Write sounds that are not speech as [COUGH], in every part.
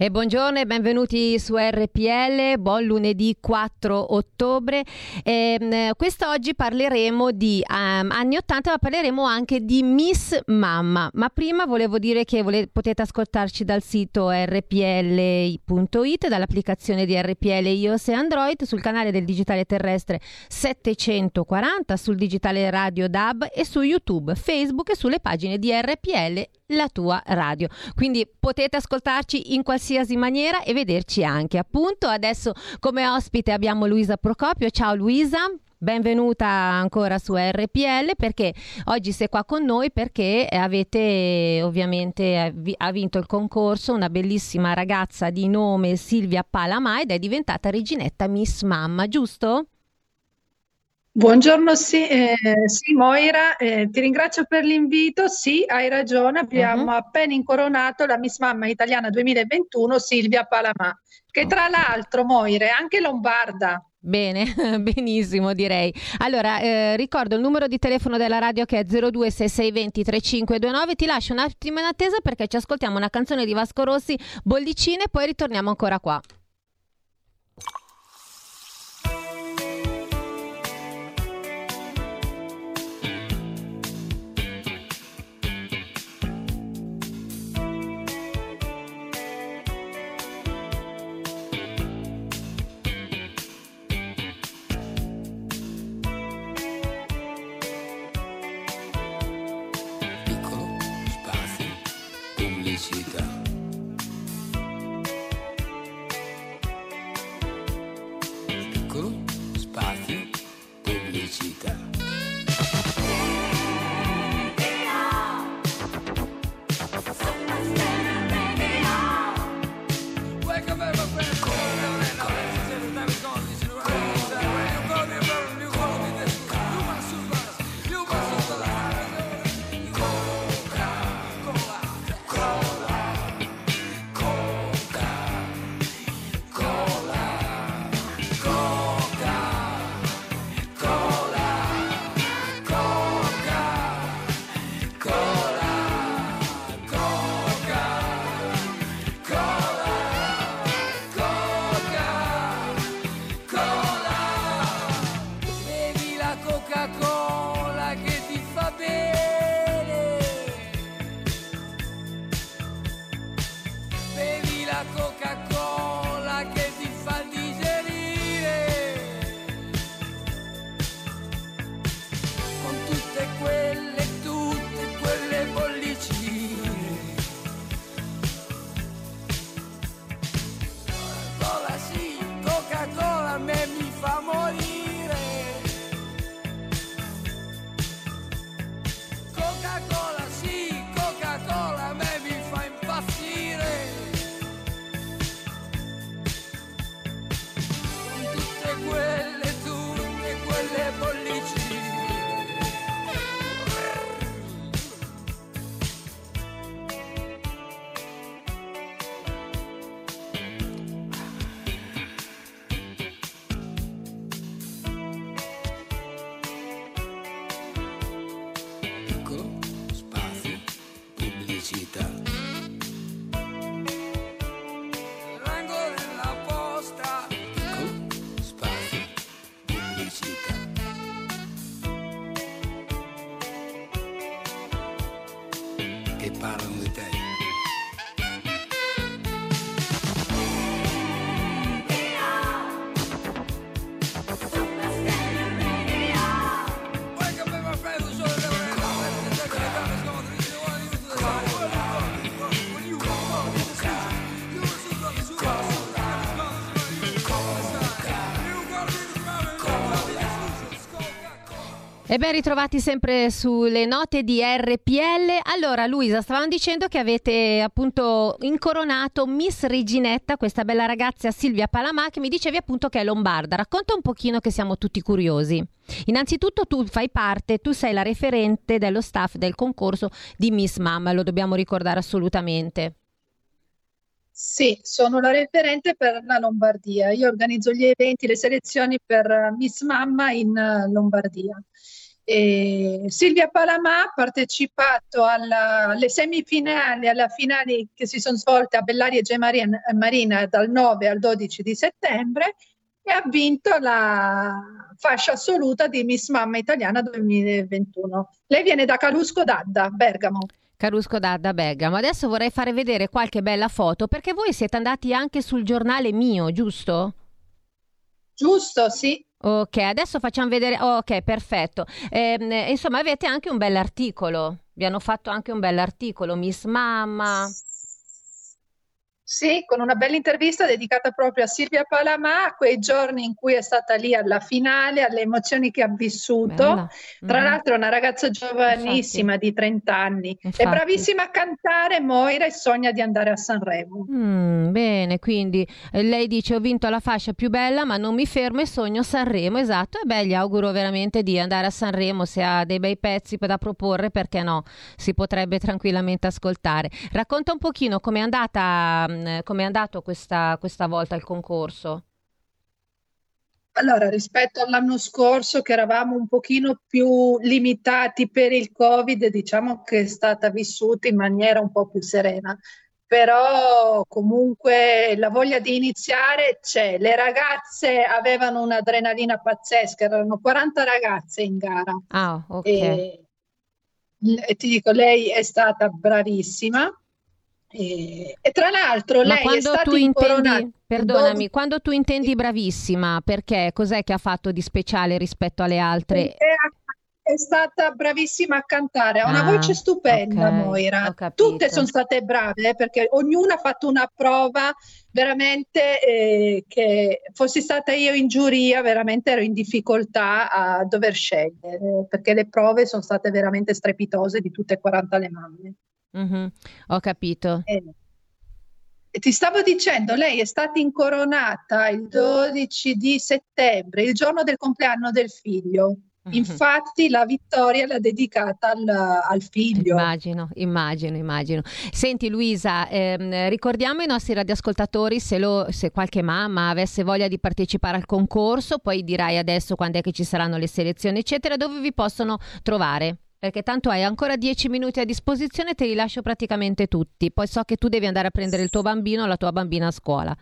E buongiorno e benvenuti su RPL, buon lunedì 4 ottobre. Eh, quest'oggi parleremo di um, anni 80, ma parleremo anche di Miss Mamma. Ma prima volevo dire che volete, potete ascoltarci dal sito rpl.it, dall'applicazione di RPL iOS e Android, sul canale del digitale terrestre 740, sul digitale radio DAB e su YouTube, Facebook e sulle pagine di RPL la tua radio. Quindi potete ascoltarci in qualsiasi maniera e vederci anche. Appunto, adesso come ospite abbiamo Luisa Procopio. Ciao Luisa. Benvenuta ancora su RPL perché oggi sei qua con noi perché avete ovviamente ha vinto il concorso una bellissima ragazza di nome Silvia Palama ed è diventata reginetta Miss Mamma, giusto? Buongiorno, sì, eh, sì Moira, eh, ti ringrazio per l'invito. Sì, hai ragione, abbiamo uh-huh. appena incoronato la Miss Mamma Italiana 2021 Silvia Palamà, che tra l'altro, Moira, è anche lombarda. Bene, [LAUGHS] benissimo direi. Allora, eh, ricordo il numero di telefono della radio che è 026620 3529. Ti lascio un attimo in attesa perché ci ascoltiamo una canzone di Vasco Rossi, Bollicine, e poi ritorniamo ancora qua. Coca-Cola. E ben ritrovati sempre sulle note di RPL. Allora, Luisa, stavamo dicendo che avete appunto incoronato Miss Reginetta, questa bella ragazza Silvia Palamà, che mi dicevi appunto che è lombarda. Racconta un pochino che siamo tutti curiosi. Innanzitutto tu fai parte, tu sei la referente dello staff del concorso di Miss Mamma, lo dobbiamo ricordare assolutamente. Sì, sono la referente per la Lombardia. Io organizzo gli eventi, le selezioni per Miss Mamma in Lombardia. E Silvia Palamà ha partecipato alla, alle semifinali, alle finali che si sono svolte a Bellaria e Marina, Marina dal 9 al 12 di settembre e ha vinto la fascia assoluta di Miss Mamma Italiana 2021. Lei viene da Calusco d'Adda, Bergamo. Carusco da, da Bergamo. Adesso vorrei fare vedere qualche bella foto perché voi siete andati anche sul giornale mio, giusto? Giusto, sì. Ok, adesso facciamo vedere. Ok, perfetto. Eh, insomma, avete anche un bell'articolo. Vi hanno fatto anche un bell'articolo, Miss Mamma. Sì, con una bella intervista dedicata proprio a Silvia Palamà, a quei giorni in cui è stata lì alla finale, alle emozioni che ha vissuto. Bella. Tra mm. l'altro è una ragazza giovanissima Infatti. di 30 anni, Infatti. è bravissima a cantare Moira e sogna di andare a Sanremo. Mm, bene, quindi eh, lei dice ho vinto la fascia più bella ma non mi fermo e sogno Sanremo, esatto. E beh, gli auguro veramente di andare a Sanremo se ha dei bei pezzi da proporre, perché no? Si potrebbe tranquillamente ascoltare. Racconta un pochino com'è andata mm, come è andato questa, questa volta il concorso? Allora, rispetto all'anno scorso che eravamo un pochino più limitati per il Covid, diciamo che è stata vissuta in maniera un po' più serena. Però comunque la voglia di iniziare c'è. Le ragazze avevano un'adrenalina pazzesca, erano 40 ragazze in gara. Ah, ok. E, e ti dico, lei è stata bravissima e, e, tra l'altro Ma lei è stata intendi, perdonami, do... quando tu intendi bravissima, perché cos'è che ha fatto di speciale rispetto alle altre? È stata bravissima a cantare, ha una ah, voce stupenda okay, Moira. Tutte sono state brave eh, perché ognuna ha fatto una prova veramente eh, che fossi stata io in giuria, veramente ero in difficoltà a dover scegliere perché le prove sono state veramente strepitose di tutte e 40 le mamme. Mm-hmm. Ho capito. Eh, ti stavo dicendo, lei è stata incoronata il 12 di settembre, il giorno del compleanno del figlio. Mm-hmm. Infatti la vittoria l'ha dedicata al, al, figlio. Immagino, immagino, immagino. Senti Luisa, ehm, ricordiamo ai nostri radioascoltatori se, lo, se, qualche mamma avesse voglia di partecipare al concorso, poi dirai adesso quando è che ci saranno le selezioni, eccetera, dove vi possono trovare perché tanto hai ancora dieci minuti a disposizione, te li lascio praticamente tutti. Poi so che tu devi andare a prendere il tuo bambino o la tua bambina a scuola.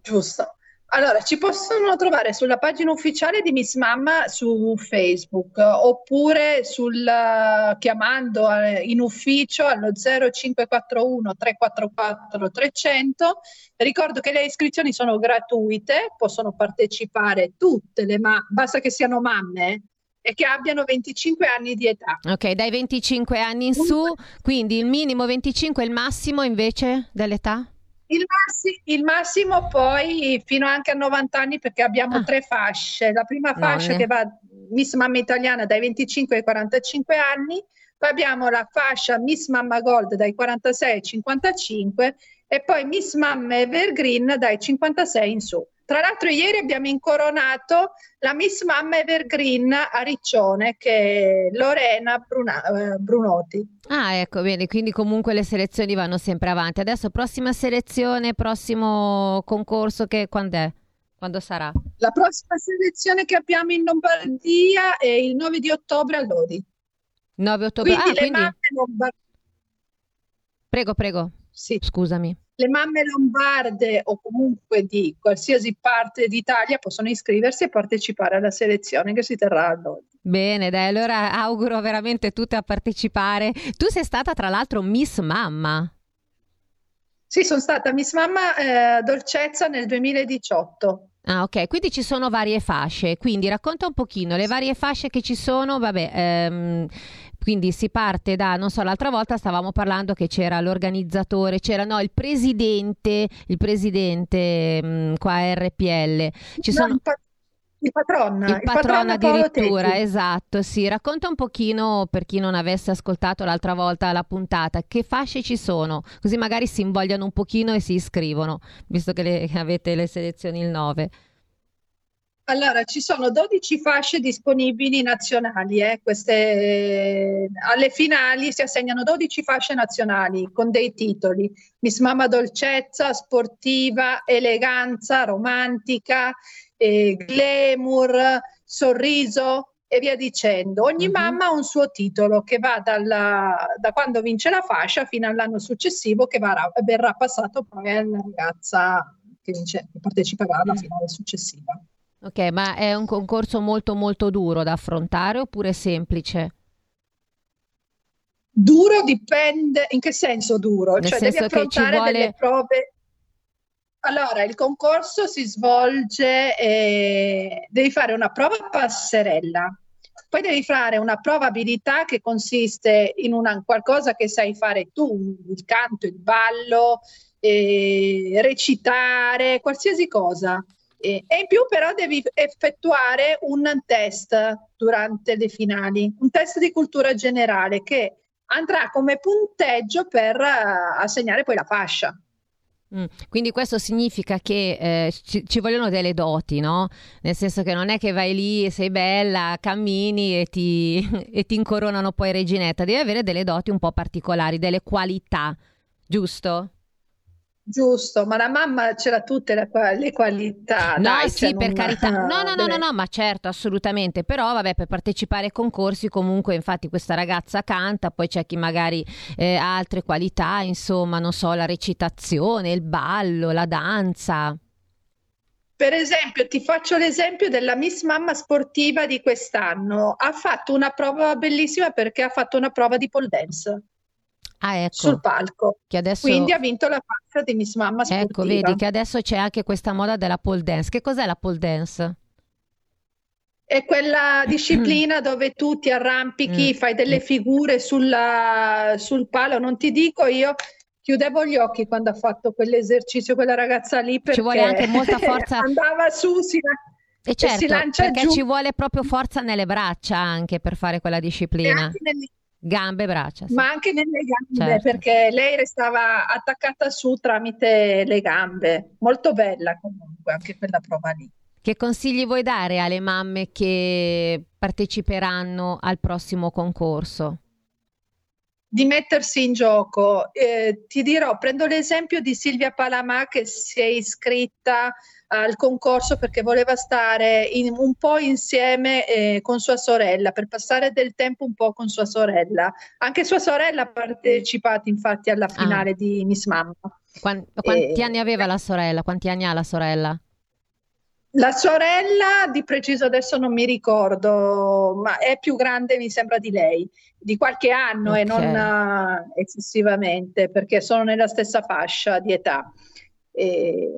Giusto. Allora, ci possono trovare sulla pagina ufficiale di Miss Mamma su Facebook oppure sul, chiamando eh, in ufficio allo 0541 344 300. Ricordo che le iscrizioni sono gratuite, possono partecipare tutte le mamme, basta che siano mamme e che abbiano 25 anni di età. Ok, dai 25 anni in su, quindi il minimo 25 e il massimo invece dell'età? Il, massi- il, massimo poi fino anche a 90 anni perché abbiamo ah. tre fasce. La prima fascia no, che va Miss Mamma Italiana dai 25 ai 45 anni, poi abbiamo la fascia Miss Mamma Gold dai 46 ai 55 e poi Miss Mamma Evergreen dai 56 in su. Tra l'altro ieri abbiamo incoronato la Miss Mamma Evergreen a Riccione che è Lorena Bruna, eh, Brunotti. Ah ecco, bene, quindi comunque le selezioni vanno sempre avanti. Adesso prossima selezione, prossimo concorso, che quando è? Quando sarà? La prossima selezione che abbiamo in Lombardia è il 9 di ottobre a Lodi. 9 ottobre, quindi ah, quindi... Prego, prego. Sì. Scusami le mamme lombarde o comunque di qualsiasi parte d'Italia possono iscriversi e partecipare alla selezione che si terrà a Lodi. Bene, dai, allora auguro veramente tutte a partecipare. Tu sei stata tra l'altro Miss Mamma. Sì, sono stata Miss Mamma eh, Dolcezza nel 2018. Ah, ok, quindi ci sono varie fasce, quindi racconta un pochino le varie fasce che ci sono, vabbè, ehm, quindi si parte da, non so, l'altra volta stavamo parlando che c'era l'organizzatore, c'era no, il presidente, il presidente mh, mm, qua a RPL. Ci no, sono... Il patron, il, il patron addirittura, esatto, sì. Racconta un pochino per chi non avesse ascoltato l'altra volta la puntata, che fasce ci sono, così magari si invogliano un pochino e si iscrivono, visto che le, avete le selezioni il 9. Allora, ci sono 12 fasce disponibili nazionali. Eh? Queste, alle finali si assegnano 12 fasce nazionali con dei titoli. Miss Mamma Dolcezza, Sportiva, Eleganza, Romantica, eh, Glamour, Sorriso e via dicendo. Ogni mm-hmm. mamma ha un suo titolo che va dalla, da quando vince la fascia fino all'anno successivo che varrà, verrà passato poi alla ragazza che, vince, che parteciperà alla finale successiva. Ok, ma è un concorso molto molto duro da affrontare oppure semplice? Duro dipende, in che senso duro? Nel cioè devi affrontare vuole... delle prove. Allora, il concorso si svolge, eh, devi fare una prova passerella, poi devi fare una prova abilità che consiste in una, qualcosa che sai fare tu, il canto, il ballo, eh, recitare, qualsiasi cosa. E, in più però devi effettuare un test durante le finali, un test di cultura generale che andrà come punteggio per uh, assegnare poi la fascia. Mm. Quindi questo significa che eh, ci, ci, vogliono delle doti, no? Nel senso che non è che vai lì, sei bella, cammini e ti, [LAUGHS] e ti incoronano poi reginetta, devi avere delle doti un po' particolari, delle qualità, giusto? Giusto, ma la mamma ce l'ha tutte le, le qualità. No, dai, sì, cioè per non... carità. [LAUGHS] No, no, no, no, no, ma certo, assolutamente. Però, vabbè, per partecipare ai concorsi, comunque, infatti, questa ragazza canta, poi c'è chi magari eh, ha altre qualità, insomma, non so, la recitazione, il ballo, la danza. Per esempio, ti faccio l'esempio della Miss Mamma sportiva di quest'anno. Ha fatto una prova bellissima perché ha fatto una prova di pole dance. Ah, ecco. sul palco. Adesso... Quindi ha vinto la faccia di Miss Mamma sportiva. Ecco, vedi che adesso c'è anche questa moda della pole dance. Che cos'è la pole dance? È quella [COUGHS] disciplina dove tu ti arrampichi, mm. fai delle figure sulla, sul palo. Non ti dico io, chiudevo gli occhi quando ha fatto quell'esercizio quella ragazza lì perché ci vuole anche molta forza. [LAUGHS] andava su, si, e certo, e si lancia perché giù. ci vuole proprio forza nelle braccia anche per fare quella disciplina. E anche nelle Gambe e braccia. Sì. Ma anche nelle gambe, certo. perché lei restava attaccata su tramite le gambe. Molto bella comunque anche quella prova lì. Che consigli vuoi dare alle mamme che parteciperanno al prossimo concorso? Di mettersi in gioco. Eh, ti dirò, prendo l'esempio di Silvia Palamà che si è iscritta al concorso perché voleva stare in, un po' insieme eh, con sua sorella, per passare del tempo un po' con sua sorella. Anche sua sorella ha partecipato infatti alla ah. finale ah. di Miss Mamma. Quanti, quanti e... anni aveva la sorella? Quanti anni ha la sorella? La sorella di preciso adesso non mi ricordo, ma è più grande mi sembra di lei, di qualche anno okay. e non uh, eccessivamente, perché sono nella stessa fascia di età. E,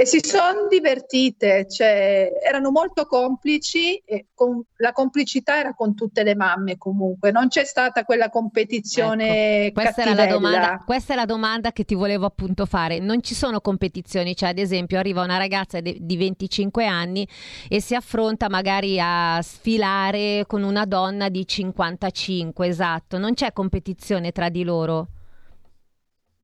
e si sono divertite, cioè, erano molto complici e con, la complicità era con tutte le mamme comunque, non c'è stata quella competizione ecco, questa, era la domanda, questa è la domanda che ti volevo appunto fare, non ci sono competizioni, cioè ad esempio arriva una ragazza di, di 25 anni e si affronta magari a sfilare con una donna di 55, esatto, non c'è competizione tra di loro.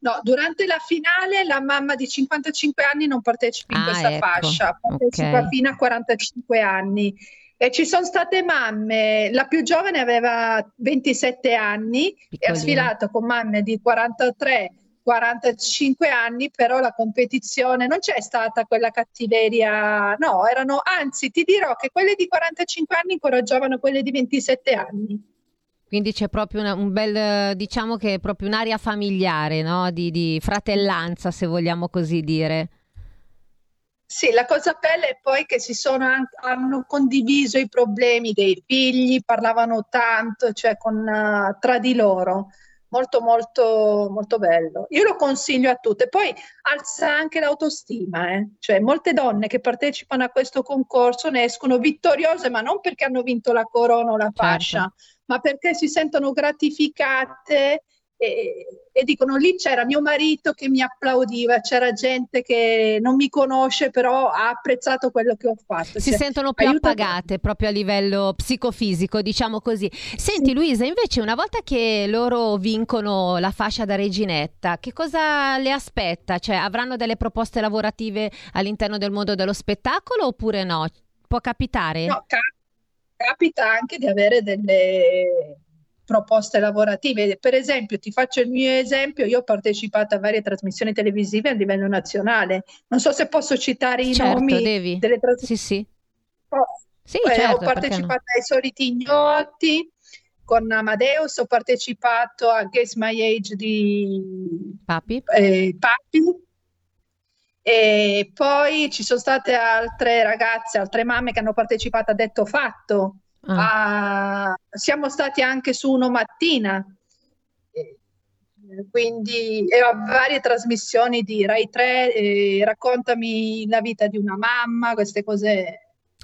No, durante la finale la mamma di 55 anni non partecipa in ah, questa ecco. fascia, partecipa okay. fino a 45 anni. E ci sono state mamme, la più giovane aveva 27 anni Piccolina. e ha sfilato con mamme di 43 45 anni, però la competizione non c'è stata quella cattiveria, no, erano, anzi ti dirò che quelle di 45 anni incoraggiavano quelle di 27 anni. Quindi c'è proprio una, un bel, diciamo che è proprio un'area familiare, no? di, di fratellanza, se vogliamo così dire. Sì, la cosa bella è poi che si sono, hanno condiviso i problemi dei figli, parlavano tanto, cioè con, uh, tra di loro. Molto, molto, molto bello. Io lo consiglio a tutte. Poi alza anche l'autostima, eh? cioè molte donne che partecipano a questo concorso ne escono vittoriose, ma non perché hanno vinto la corona o la certo. fascia, certo ma perché si sentono gratificate e, e, dicono lì c'era mio marito che mi applaudiva, c'era gente che non mi conosce però ha apprezzato quello che ho fatto. Si cioè, sentono più aiuta... appagate proprio a livello psicofisico, diciamo così. Senti. Luisa, invece una volta che loro vincono la fascia da reginetta, che cosa le aspetta? Cioè avranno delle proposte lavorative all'interno del mondo dello spettacolo oppure no? può capitare? No, cap- capita anche di avere delle proposte lavorative. Per esempio, ti faccio il mio esempio, io ho partecipato a varie trasmissioni televisive a livello nazionale. Non so se posso citare i certo, nomi devi. delle trasmissioni. Sì, sì. Oh, Sì, eh, certo, ho no? partecipato ai Soliti Ignoti con Amadeus, ho partecipato a Guess My Age di Papi? eh, Papi. E poi ci sono state altre ragazze, altre mamme che hanno partecipato a Detto Fatto. Ah, Ah, siamo stati anche su Uno Mattina, quindi e a varie trasmissioni di Rai 3, eh, raccontami la vita di una mamma, queste cose.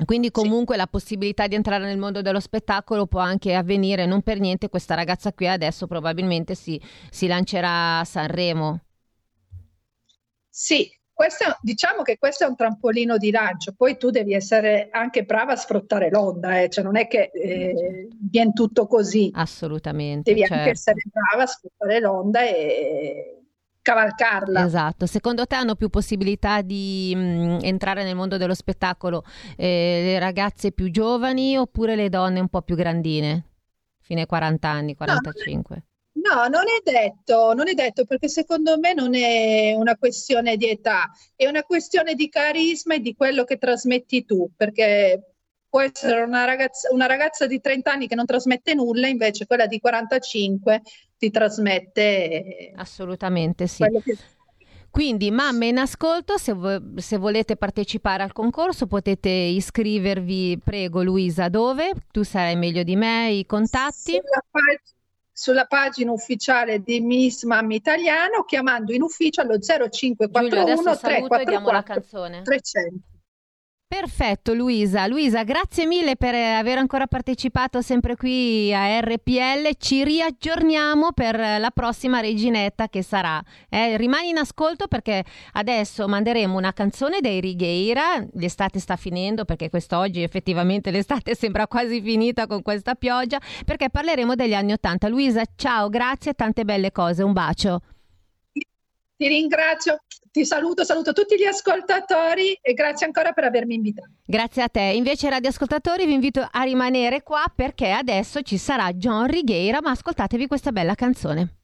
Quindi Sì. comunque la possibilità di entrare nel mondo dello spettacolo può anche avvenire, non per niente questa ragazza qui adesso probabilmente si, si lancerà a Sanremo. Sì, questo diciamo che questo è un trampolino di lancio, poi tu devi essere anche brava a sfruttare l'onda, eh, Cioè non è che eh, viene tutto così, Assolutamente, devi anche certo. essere brava a sfruttare l'onda e cavalcarla. Esatto, secondo te hanno più possibilità di mh, entrare nel mondo dello spettacolo eh, le ragazze più giovani oppure le donne un po' più grandine? Fine 40 anni, No, non è- 45. No, non è detto, non è detto perché secondo me non è una questione di età, è una questione di carisma e di quello che trasmetti tu, perché può essere una ragazza, una ragazza di 30 anni che non trasmette nulla, invece quella di 45 ti trasmette Assolutamente sì. che... Quindi, mamme in ascolto, se, vo- se volete partecipare al concorso potete iscrivervi, prego Luisa, dove? Tu sarai meglio di me, i contatti? Sulla, pag- sulla pagina ufficiale di Miss Mamma Italiano, chiamando in ufficio allo Giulio, 0541 adesso saluto e diamo la 344 canzone. 300. Perfetto Luisa, Luisa grazie mille per eh, aver ancora partecipato sempre qui a RPL, ci riaggiorniamo per la prossima reginetta che sarà. Eh, rimani in ascolto perché adesso manderemo una canzone dei Righeira, l'estate sta finendo perché quest'oggi effettivamente [LAUGHS] l'estate sembra quasi finita con questa pioggia, perché parleremo degli anni Ottanta. Luisa ciao, grazie, tante belle cose, un bacio. Ti ringrazio, ti saluto, saluto tutti gli ascoltatori e grazie ancora per avermi invitato. Grazie a te. Invece, radioascoltatori, vi invito a rimanere qua perché adesso ci sarà John Righeira, ma ascoltatevi questa bella canzone.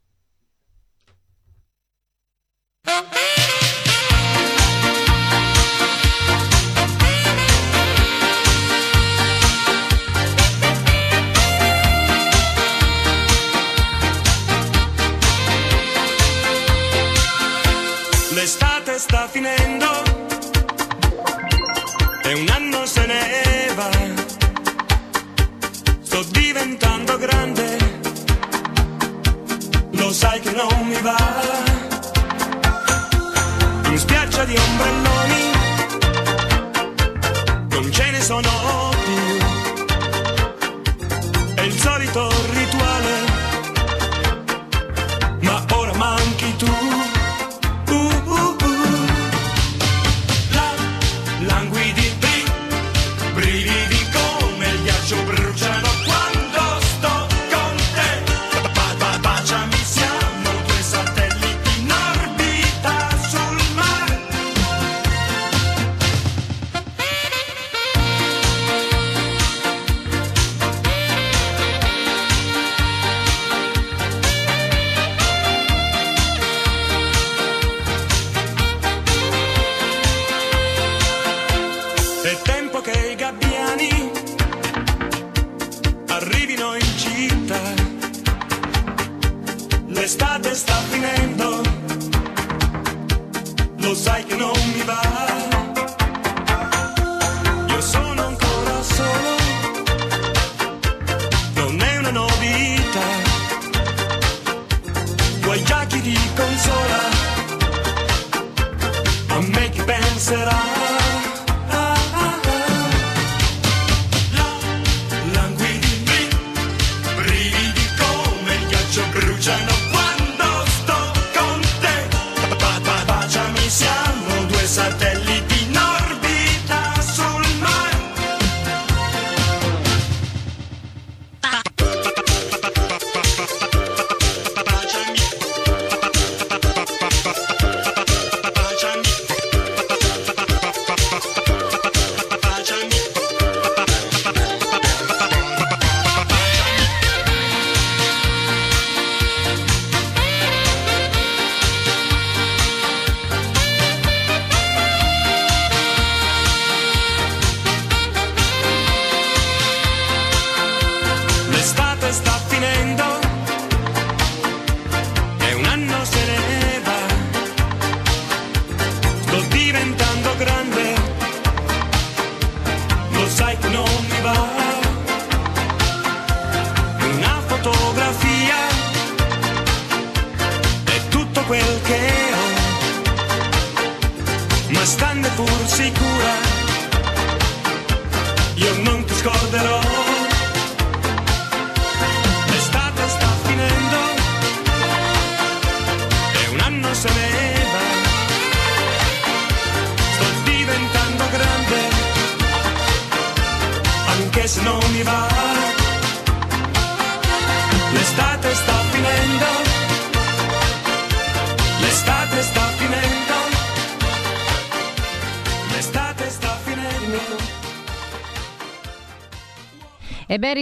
Sta finendo e un anno se ne va. Sto diventando grande, lo sai che non mi va. In spiaggia di ombrelloni, non ce ne sono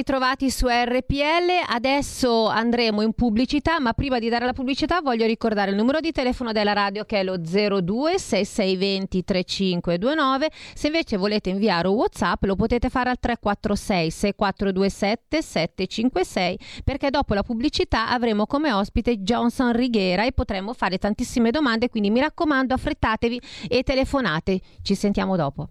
ritrovati su RPL, adesso andremo in pubblicità, ma prima di dare la pubblicità voglio ricordare il numero di telefono della radio che è lo 02 6620 3529, se invece volete inviare un Whatsapp lo potete fare al 346 6427 756 perché dopo la pubblicità avremo come ospite Johnson Righiera e potremo fare tantissime domande, quindi mi raccomando affrettatevi e telefonate, ci sentiamo dopo.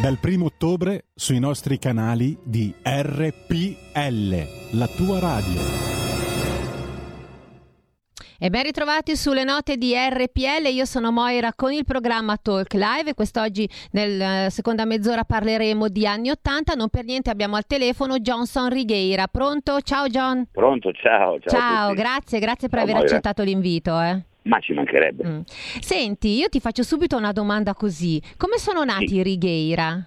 Dal primo ottobre sui nostri canali di RPL, la tua radio. E ben ritrovati sulle note di RPL, io sono Moira con il programma Talk Live e quest'oggi nella seconda mezz'ora parleremo di anni 80, non per niente abbiamo al telefono Johnson Righeira. Pronto? Ciao John. Pronto, ciao. Ciao, a Ciao, tutti. grazie, grazie per Ciao, aver Moira. accettato l'invito. eh. Ma ci mancherebbe. Mm. Senti, io ti faccio subito una domanda così. Come sono nati i Righeira?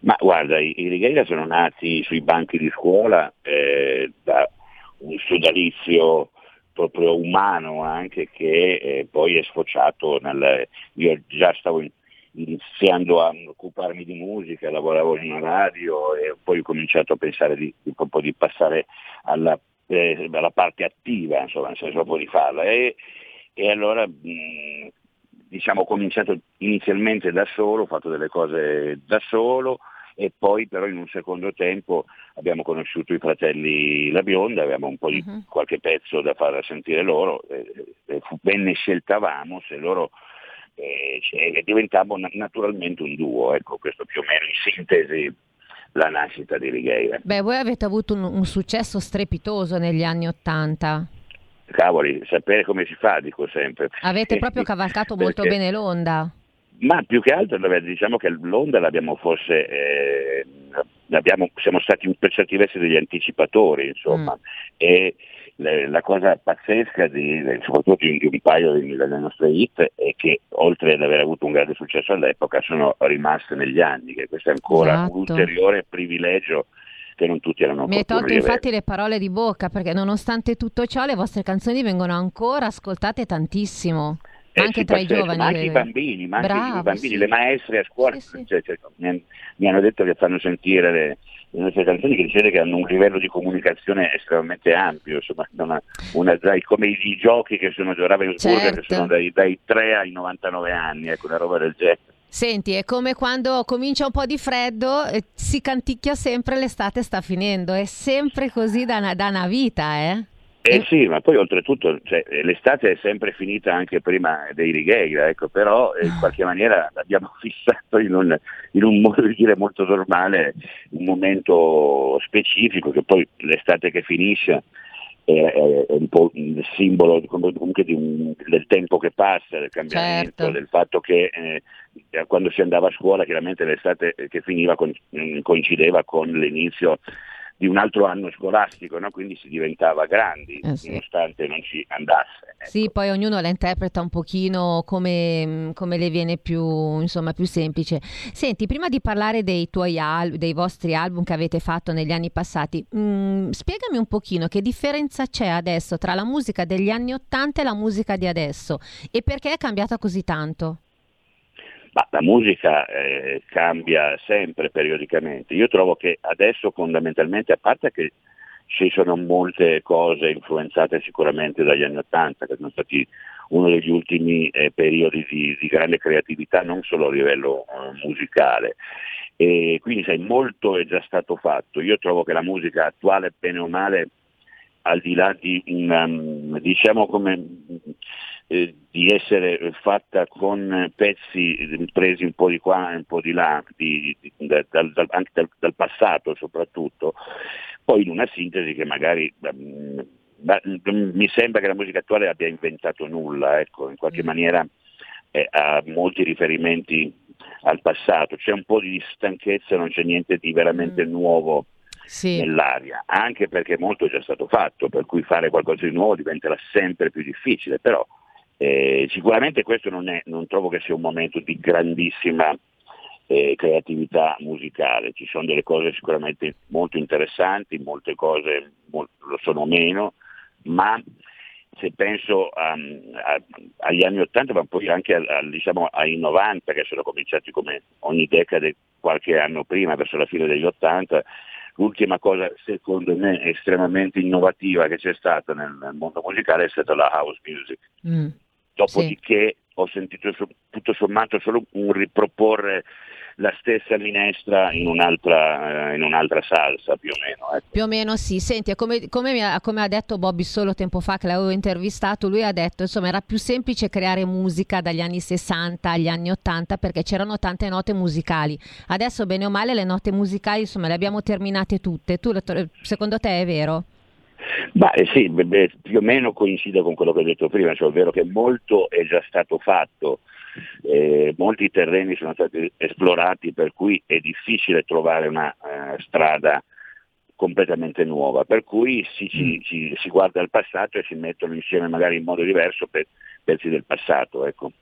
Ma guarda, i, i Righeira sono nati sui banchi di scuola eh, da un sodalizio proprio umano anche che eh, poi è sfociato nel... Io già stavo in, iniziando a occuparmi di musica, lavoravo in una radio e poi ho cominciato a pensare di, di, di passare alla, eh, alla, parte attiva, insomma, nel senso proprio di farla. E, e allora mh, diciamo, ho cominciato inizialmente da solo, ho fatto delle cose da solo e poi però in un secondo tempo abbiamo conosciuto i fratelli La Bionda, avevamo un po' di uh-huh. qualche pezzo da far sentire loro, e, e venne sceltavamo se loro eh, cioè, diventammo naturalmente un duo, ecco questo più o meno in sintesi la nascita di Righeira. Beh, voi avete avuto un, un successo strepitoso negli anni Ottanta. Cavoli, sapere come si fa, dico sempre. Avete [LAUGHS] proprio cavalcato perché... molto bene l'onda. Ma più che altro diciamo che l'onda l'abbiamo forse, eh, l'abbiamo, siamo stati per certi versi degli anticipatori, insomma, mm. e la cosa pazzesca di, soprattutto di, di un paio delle nostre hit è che oltre ad aver avuto un grande successo all'epoca sono rimaste negli anni, che questo è ancora esatto. un ulteriore privilegio che non tutti erano Mi hai tolto infatti le parole di bocca perché nonostante tutto ciò le vostre canzoni vengono ancora ascoltate tantissimo. Eh, anche tra i giovani. Ma anche i bambini, ma anche Bravo, i bambini, sì. le maestre a scuola sì, sì. Cioè, cioè, mi, hanno detto che fanno sentire le, le nostre canzoni che dice che hanno un livello di comunicazione estremamente ampio, insomma, una, una, dai, come i, i, giochi che sono di Ravensburger certo. che sono dai, dai 3 ai 99 anni, ecco, una roba del genere. Senti, è come quando comincia un po' di freddo, eh, si canticchia sempre, l'estate sta finendo, è sempre così da una, da una vita, eh? Eh sì, ma poi oltretutto cioè, l'estate è sempre finita anche prima dei Righeira, ecco, però eh, in ah. qualche maniera abbiamo [LAUGHS] fissato in un, in un modo di dire molto normale un momento specifico che poi l'estate che finisce è, un po' il simbolo comunque un, del tempo che passa, del cambiamento, certo. del fatto che eh, quando si andava a scuola chiaramente l'estate che finiva coincideva con l'inizio di un altro anno scolastico, no? quindi si diventava grandi, eh sì. nonostante non ci andasse. Ecco. Sì, poi ognuno la interpreta un pochino come, come le viene più, insomma, più, semplice. Senti, prima di parlare dei tuoi al- dei vostri album che avete fatto negli anni passati, mh, mm, spiegami un pochino che differenza c'è adesso tra la musica degli anni Ottanta e la musica di adesso e perché è cambiata così tanto? Ma la musica eh, cambia sempre periodicamente. Io trovo che adesso fondamentalmente, a parte che ci sono molte cose influenzate sicuramente dagli anni Ottanta, che sono stati uno degli ultimi eh, periodi di, di, grande creatività, non solo a livello eh, musicale. E quindi sai, molto è già stato fatto. Io trovo che la musica attuale, bene o male, al di là di una, diciamo come eh, di essere fatta con pezzi presi un po' di qua e un po' di là, di, di, da, dal, anche dal, dal, passato soprattutto, poi in una sintesi che magari um, mi sembra che la musica attuale abbia inventato nulla, ecco, in qualche mm. maniera eh, ha molti riferimenti al passato, c'è un po' di stanchezza, non c'è niente di veramente mm. nuovo sì. nell'aria, anche perché molto è già stato fatto, per cui fare qualcosa di nuovo diventerà sempre più difficile, però eh, sicuramente questo non, è, non, trovo che sia un momento di grandissima eh, creatività musicale, ci sono delle cose sicuramente molto interessanti, molte cose molto, lo sono meno, ma se penso a, a, agli anni 80 ma poi anche a, diciamo, ai 90 che sono cominciati come ogni decade qualche anno prima, verso la fine degli 80, l'ultima cosa secondo me estremamente innovativa che c'è stata nel, nel mondo musicale è stata la house music. Mm. Dopodiché sì. ho sentito tutto sommato solo un riproporre la stessa minestra in un'altra, eh, in un'altra salsa più o meno. Ecco. Più o meno sì, senti, come, come, ha, come, ha, detto Bobby solo tempo fa che l'avevo intervistato, lui ha detto insomma era più semplice creare musica dagli anni 60 agli anni 80 perché c'erano tante note musicali. Adesso bene o male le note musicali insomma le abbiamo terminate tutte. Tu, secondo te è vero? Ma eh sì, beh, più o meno coincide con quello che ho detto prima, cioè ovvero che molto è già stato fatto, eh, molti terreni sono stati esplorati per cui è difficile trovare una eh, strada completamente nuova, per cui si, ci, mm. ci, si, guarda al passato e si mettono insieme magari in modo diverso per, pezzi del passato. Ecco.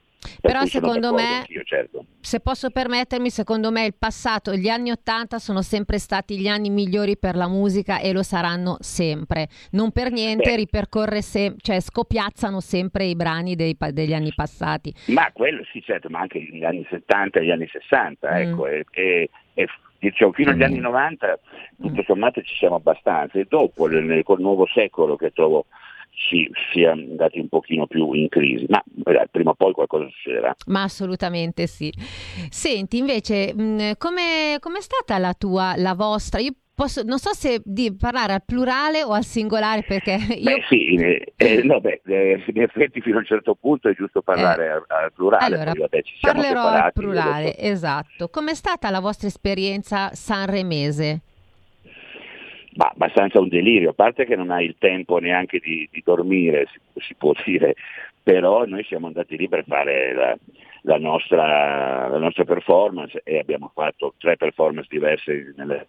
Però secondo me, certo. se posso permettermi, secondo me il passato, gli anni Ottanta sono sempre stati gli anni migliori per la musica e lo saranno sempre. Non per niente Beh. ripercorre se- cioè scopiazzano sempre i brani dei degli anni passati. Ma quello sì, certo, ma anche negli anni 70 e gli anni 60, Mm. ecco, e, e- e, diciamo, fino agli anni 90 tutto sommato ci siamo abbastanza e dopo nel- col nuovo secolo che trovo ci sia andati un pochino più in crisi, ma eh, prima o poi qualcosa succederà. Ma assolutamente sì. Senti, invece, come è stata la tua, la vostra? Io posso, non so se di parlare al plurale o al singolare perché io... Beh sì, eh, eh, no, beh, eh, in effetti fino a un certo punto è giusto parlare al, al plurale, Eh. Allora, vabbè, ci siamo Parlerò al plurale, adesso- esatto. Com'è stata la vostra esperienza sanremese? Ma abbastanza un delirio, a parte che non hai il tempo neanche di, di dormire, si, si può dire, però noi siamo andati lì per fare la, la nostra, la nostra performance e abbiamo fatto tre performance diverse nelle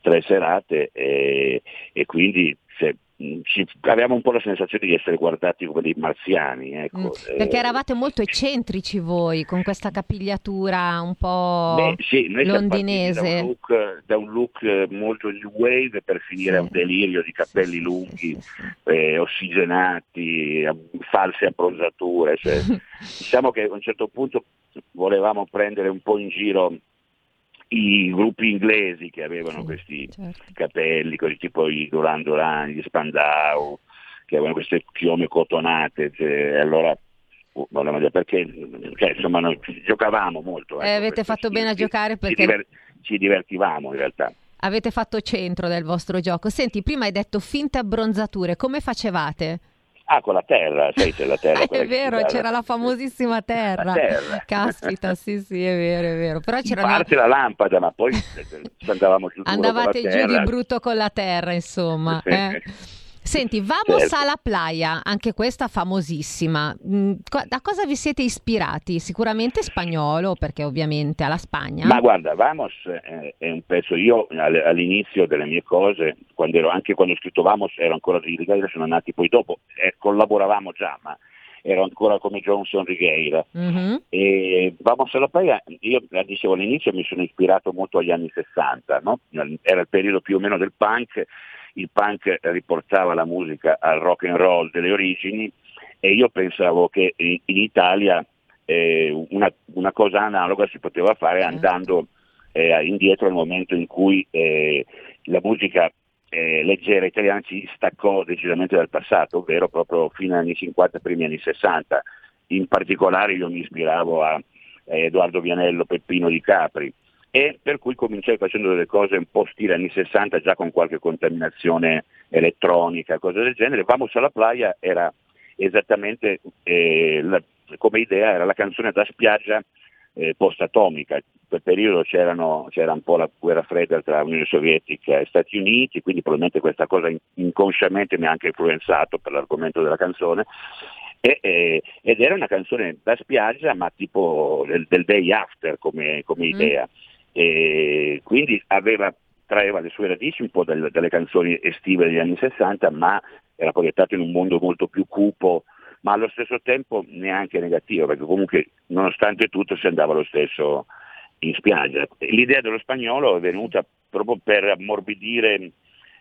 tre serate e, e quindi mh, ci- avevamo un po' la sensazione di essere guardati come dei marziani. Ecco. Mm, Perché Eh, eravate molto eccentrici voi, con questa capigliatura un po' Beh, sì, noi londinese. da un, look, da un look, eh, molto new wave per finire a un delirio di capelli lunghi, eh, ossigenati, false abbronzature. cioè, [LAUGHS] diciamo che a un certo punto volevamo prendere un po' in giro i gruppi inglesi che avevano questi certo. capelli, così tipo i Duran Duran, gli Spandau, che avevano queste chiome cotonate, cioè, allora oh, dire perché, cioè, insomma, noi giocavamo molto. Eh, ecco, avete fatto sì, bene a sì, giocare ci, perché diver- ci divertivamo in realtà. avete fatto centro del vostro gioco. Senti, prima hai detto finte abbronzature, come facevate? Ah, con la terra, sai c'è la terra. [LAUGHS] È vero, c'era la famosissima terra. [LAUGHS] La terra. Caspita, [LAUGHS] sì, sì, è vero, è vero. Però In c'erano parte la lampada, ma poi andavamo giù andavate giù di brutto con la terra, insomma. eh. Senti, Vamos Certo. alla playa, anche questa famosissima. Mm, Da cosa vi siete ispirati? Sicuramente spagnolo, perché ovviamente alla Spagna. Ma guarda, Vamos eh, è un pezzo, io all- all'inizio delle mie cose, quando ero, anche quando ho scritto Vamos ero ancora di Righeira, sono nati poi dopo, eh, collaboravamo già, ma ero ancora come Johnson Righeira. Mhm. E Vamos alla Playa, io la dicevo all'inizio mi sono ispirato molto agli anni 60, no? era il periodo più o meno del punk, il punk riportava la musica al rock and roll delle origini e io pensavo che in, in Italia eh, una, una cosa analoga si poteva fare andando eh, indietro al momento in cui eh, la musica eh, leggera italiana si staccò decisamente dal passato, ovvero proprio fino agli anni 50, primi anni 60. In particolare io mi ispiravo a eh, Edoardo Vianello, Peppino Di Capri e per cui cominciai facendo delle cose un po' stile anni 60 già con qualche contaminazione elettronica, cose del genere. Vamos alla playa era esattamente eh, la- come idea, era la canzone da spiaggia eh, post-atomica. In quel periodo c'erano- c'era un po' la guerra fredda tra Unione Sovietica e Stati Uniti, quindi probabilmente questa cosa in- inconsciamente mi ha anche influenzato per l'argomento della canzone. E, eh, ed era una canzone da spiaggia, ma tipo del, del day after come, come idea. E quindi aveva, traeva le sue radici un po' del- dalle canzoni estive degli anni 60, ma era proiettato in un mondo molto più cupo, ma allo stesso tempo neanche negativo, perché comunque nonostante tutto si andava lo stesso in spiaggia. L'idea dello spagnolo è venuta proprio per ammorbidire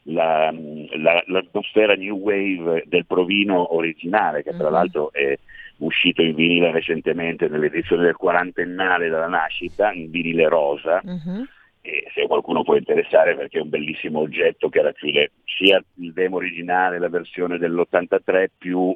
la- la- l'atmosfera new wave del provino originale, che tra Mhm. l'altro è uscito in vinile recentemente nell'edizione del quarantennale della nascita, in vinile rosa, e se qualcuno può interessare perché è un bellissimo oggetto che racchiude sia il demo originale, la versione dell'83 più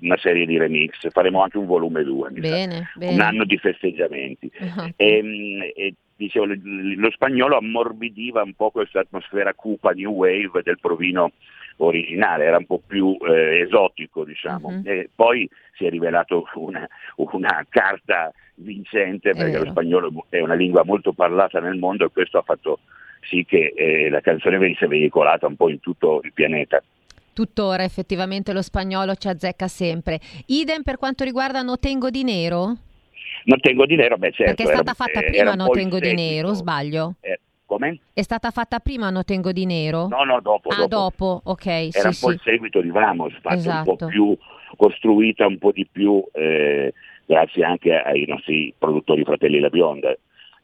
una serie di remix. Faremo anche un volume 2, mi sa. Bene, bene. un anno di festeggiamenti. Ah, E, mm, e, dicevo, lo spagnolo ammorbidiva un po' questa atmosfera cupa new wave del provino originale, era un po' più eh, esotico diciamo. Mhm. E poi si è rivelato una, una carta vincente perché lo spagnolo è una lingua molto parlata nel mondo e questo ha fatto sì che eh, la canzone venisse veicolata un po' in tutto il pianeta. Tuttora effettivamente lo spagnolo ci azzecca sempre. Idem per quanto riguarda No Tengo di Nero? Non tengo di nero, beh certo. Perché è stata era- fatta eh, prima era un No po' il Tengo di. Nero, sbaglio? Eh, come? È stata fatta prima No Tengo di Nero? No, no, dopo. Ah, dopo, ok, Era sì, un po' sì. il seguito di Vamos, fatta un Esatto. po' più costruita, un po' di più eh, grazie anche ai nostri produttori fratelli La Bionda.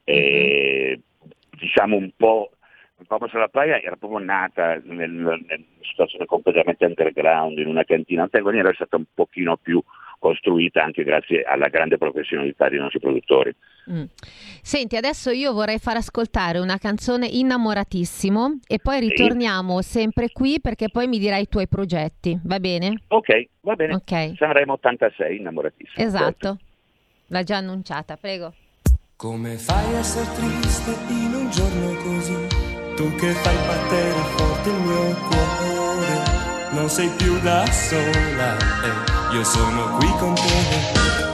E, diciamo un po' Vamos alla Playa era proprio nata nel, nel, situazione completamente underground, in una cantina. Antagonera è stata un pochino più costruita anche grazie alla grande professionalità dei nostri produttori. Mm. Senti, adesso io vorrei far ascoltare una canzone innamoratissimo e poi ritorniamo sì. sempre qui perché poi mi dirai i tuoi progetti, va bene? Ok, va bene. Okay. Sanremo 86, innamoratissimo. Esatto, certo. l'ha già annunciata, prego. Come fai a essere triste in un giorno così? Tu che fai battere forte il mio cuore, non sei più da sola, eh, io sono qui con te.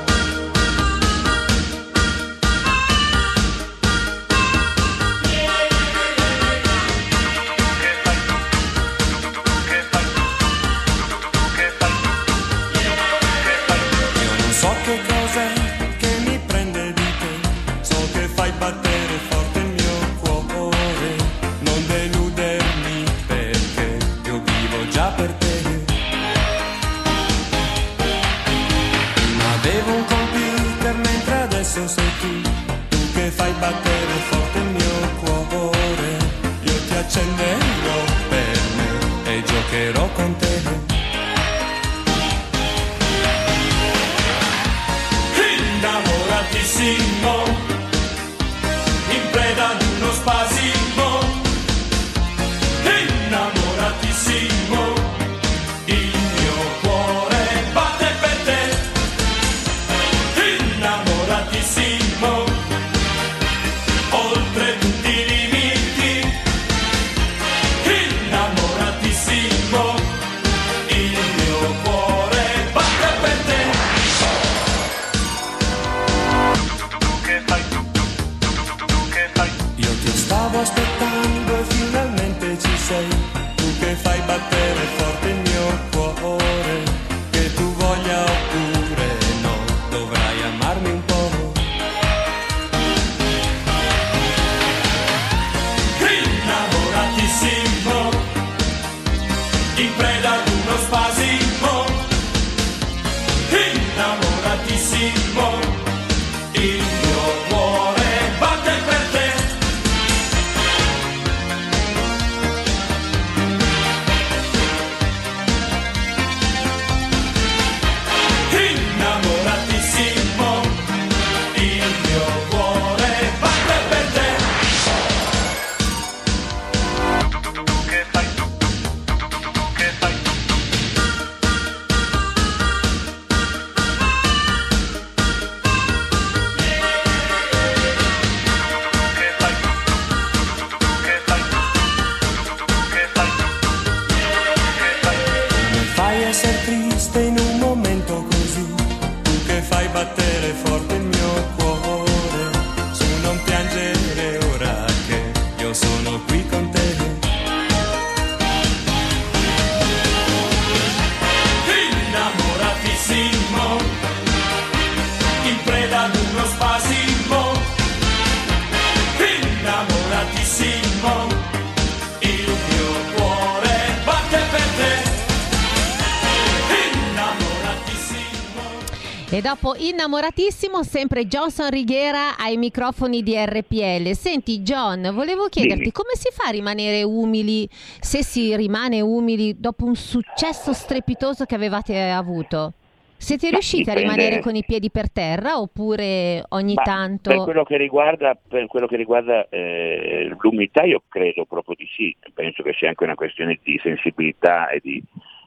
E dopo innamoratissimo, sempre Johnson Righiera ai microfoni di RPL. Senti John, volevo chiederti Dimmi. come si fa a rimanere umili, se si rimane umili dopo un successo strepitoso che avevate avuto? Siete riusciti a rimanere con i piedi per terra oppure ogni Ma tanto... Per quello che riguarda, quello che riguarda eh, l'umiltà io credo proprio di sì, penso che sia anche una questione di sensibilità e di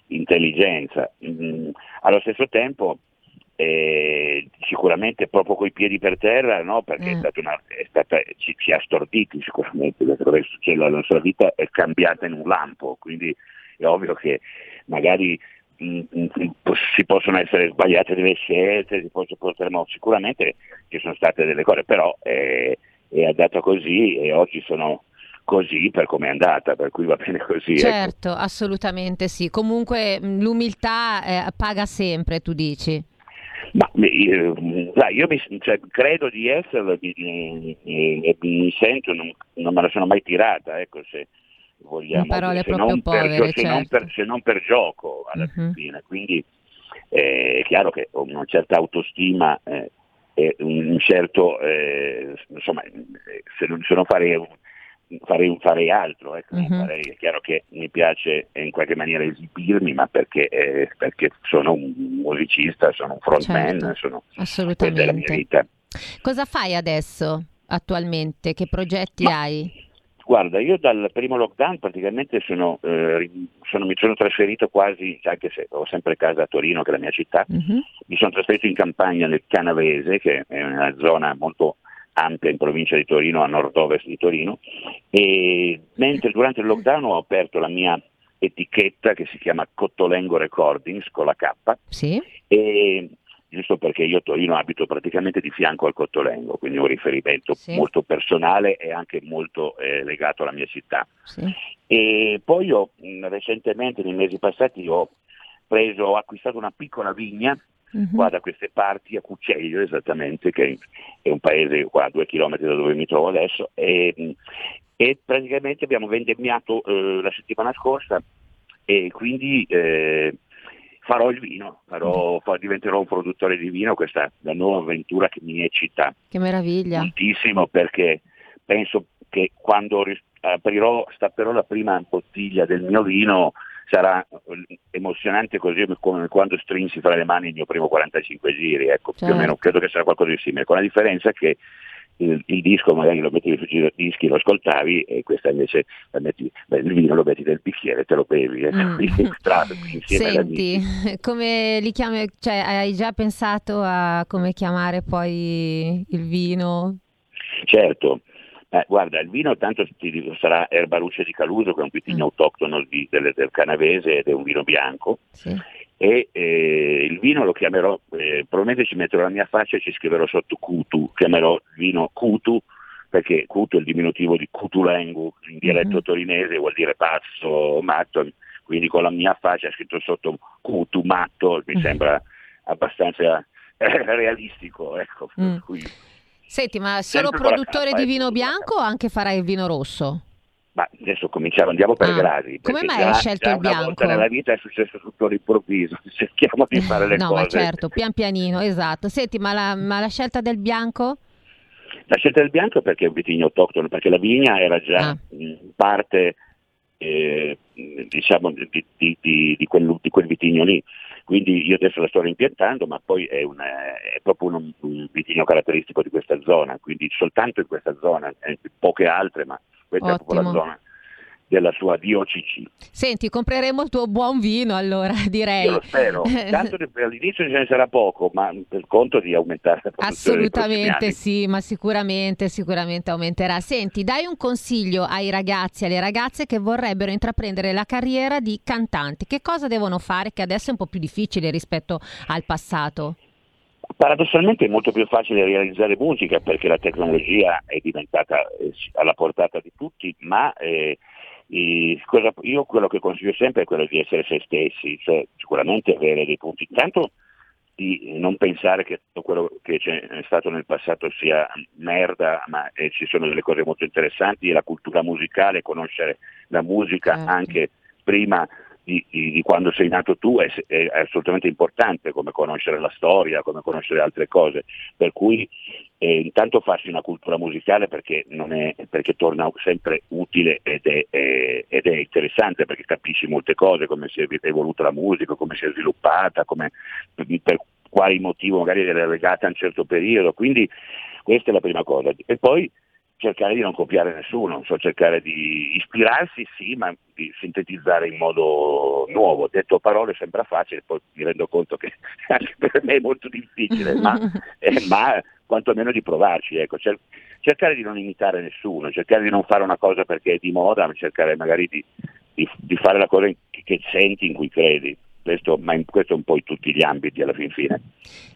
intelligenza. Mm, allo stesso tempo eh, sicuramente proprio coi piedi per terra, no? perché mm. è stata una, è stata, ci, ci, ha storditi sicuramente, cioè, la nostra vita è cambiata in un lampo, quindi è ovvio che magari mh, mm, mh, mm, si possono essere sbagliate delle scelte, si possono, potremmo, sicuramente ci sono state delle cose, però è, è andata così e oggi sono così per come è andata, per cui va bene così. Ecco. Certo, ecco. assolutamente sì. Comunque l'umiltà eh, paga sempre, tu dici. Ma io, io mi, cioè, credo di esserlo e mi, mi, mi, sento, non, non, me la sono mai tirata, ecco, se vogliamo parole se, non povere, per, certo. se, non per, se, non per, gioco alla uh-huh. fine. Quindi Eh, è chiaro che una certa autostima eh, e un certo, eh, insomma, se non, se non farei, farei, farei altro, ecco. Mhm. Farei- è chiaro che mi piace in qualche maniera esibirmi, ma perché, eh, perché sono un musicista, sono un frontman, Certo. sono, questa è la mia Assolutamente. vita. Cosa fai adesso, attualmente? Che progetti hai? Guarda, io dal primo lockdown praticamente sono, eh, sono- mi sono trasferito quasi, anche se ho sempre casa a Torino, che è la mia città, Mhm. mi sono trasferito in campagna nel Canavese, che è una zona molto ampia in provincia di Torino, a nord-ovest di Torino, e mentre durante il lockdown ho aperto la mia etichetta che si chiama Cottolengo Recordings con la K, Sì? e giusto perché io a Torino abito praticamente di fianco al Cottolengo, quindi un riferimento Sì. molto personale e anche molto eh, legato alla mia città. Sì. E poi ho recentemente, nei mesi passati, ho preso, ho acquistato una piccola vigna Mhm. qua da queste parti, a Cucceglio esattamente, che è un paese qua a due chilometri da dove mi trovo adesso, e, e praticamente abbiamo vendemmiato eh, la settimana scorsa e quindi eh, farò il vino, farò- fa- diventerò un produttore di vino, questa è la nuova avventura che mi eccita Che meraviglia. moltissimo perché penso che quando aprirò, stapperò la prima bottiglia del mio vino sarà emozionante così come quando strinsi fra le mani il mio primo 45 giri, ecco, più o Certo. meno credo che sarà qualcosa di simile, con la differenza che il, il disco magari lo mettevi sui dischi, lo ascoltavi e questa invece la metti, beh, il vino lo metti nel bicchiere e te lo bevi, eh, Mm. tra-. Senti, [LAUGHS] come li chiami? Cioè, hai già pensato a come chiamare poi il vino? Certo, Eh, guarda, il vino tanto ti dico, sarà Erbaruccia di Caluso, che è un vitigno autoctono di- del, del canavese ed è un vino bianco. Sì. E eh, il vino lo chiamerò, eh, probabilmente ci metterò la mia faccia e ci scriverò sotto Kutu, chiamerò il vino Kutu, perché Kutu è il diminutivo di Kutulengu, in dialetto Mhm. torinese vuol dire pazzo, matto, quindi con la mia faccia scritto sotto Kutu, matto, mi Mhm. sembra abbastanza eh, realistico. Ecco, Mm. Senti, ma solo produttore di eh, vino scusa. bianco o anche farai il vino rosso? Ma adesso cominciamo, andiamo per Ah, gradi. come mai hai scelto il bianco? volta nella vita è successo tutto all'improvviso, [LAUGHS] cerchiamo di fare le [LAUGHS] no, cose. ma certo, pian pianino, esatto. Senti, ma la, ma la scelta del bianco? La scelta del bianco è perché è un vitigno autoctono, perché la vigna era già Ah. parte eh, diciamo, di, di- di- di quel, di quel vitigno lì. Quindi io adesso la sto rimpiantando, ma poi è, un, eh, è proprio un, un vitigno caratteristico di questa zona, quindi soltanto in questa zona, eh, poche altre, ma questa è proprio la Ottimo. zona della sua DOCC. Senti, compreremo il tuo buon vino allora, [LAUGHS] direi. Io lo spero, [LAUGHS] tanto all'inizio ce ne sarà poco, ma per conto di aumentare la produzione Assolutamente sì, ma sicuramente, sicuramente aumenterà. Senti, dai un consiglio ai ragazzi e alle ragazze che vorrebbero intraprendere la carriera di cantanti. Che cosa devono fare che adesso è un po' più difficile rispetto al passato? Paradossalmente è molto più facile realizzare musica perché la tecnologia è diventata eh, alla portata di tutti, ma eh, io quello che consiglio sempre è quello di essere se stessi, cioè sicuramente avere dei punti. Intanto di non pensare che tutto quello che c'è stato nel passato sia merda, ma eh, ci sono delle cose molto interessanti, la cultura musicale, conoscere la musica Certo. anche prima di, di- quando sei nato tu è, è assolutamente importante, come conoscere la storia, come conoscere altre cose. Per cui eh, intanto farsi una cultura musicale perché, è, perché torna sempre utile ed è, ed è interessante perché capisci molte cose, come si è evoluta la musica, come si è sviluppata, come, per quali motivi magari era legata a un certo periodo. Quindi questa è la prima cosa. E poi cercare di non copiare nessuno, cioè cercare di ispirarsi sì, ma di sintetizzare in modo nuovo. Detto a parole sembra facile, poi mi rendo conto che [LAUGHS] anche per me è molto difficile, ma, [LAUGHS] eh, ma quantomeno di provarci. Ecco. Cer- cercare di non imitare nessuno, cercare di non fare una cosa perché è di moda, ma cercare magari di, di- di fare la cosa in- che senti, in cui credi. Questo, ma in questo un po' in tutti gli ambiti alla fin fine.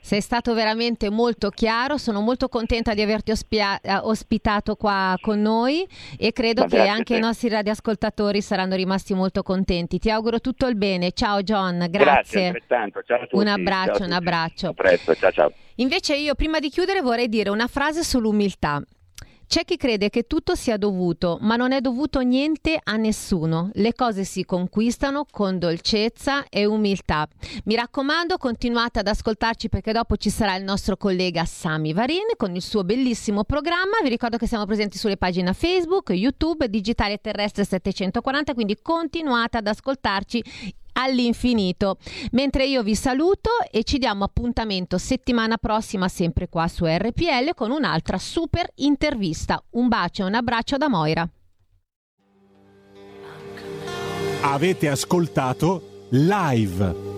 Sei stato veramente molto chiaro, sono molto contenta di averti ospia- eh, ospitato qua con noi e credo che anche i nostri radioascoltatori saranno rimasti molto contenti. Ti auguro tutto il bene. Ciao John, Grazie, grazie. Un abbraccio, un abbraccio. A presto, ciao ciao. Invece io prima di chiudere vorrei dire una frase sull'umiltà. C'è chi crede che tutto sia dovuto, ma non è dovuto niente a nessuno. Le cose si conquistano con dolcezza e umiltà. Mi raccomando, continuate ad ascoltarci perché dopo ci sarà il nostro collega Sami Varin con il suo bellissimo programma. Vi ricordo che siamo presenti sulle pagine Facebook, YouTube, Digitale Terrestre 740, quindi continuate ad ascoltarci all'infinito. Mentre io vi saluto e ci diamo appuntamento settimana prossima sempre qua su RPL con un'altra super intervista. Un bacio e un abbraccio da Moira. Avete ascoltato live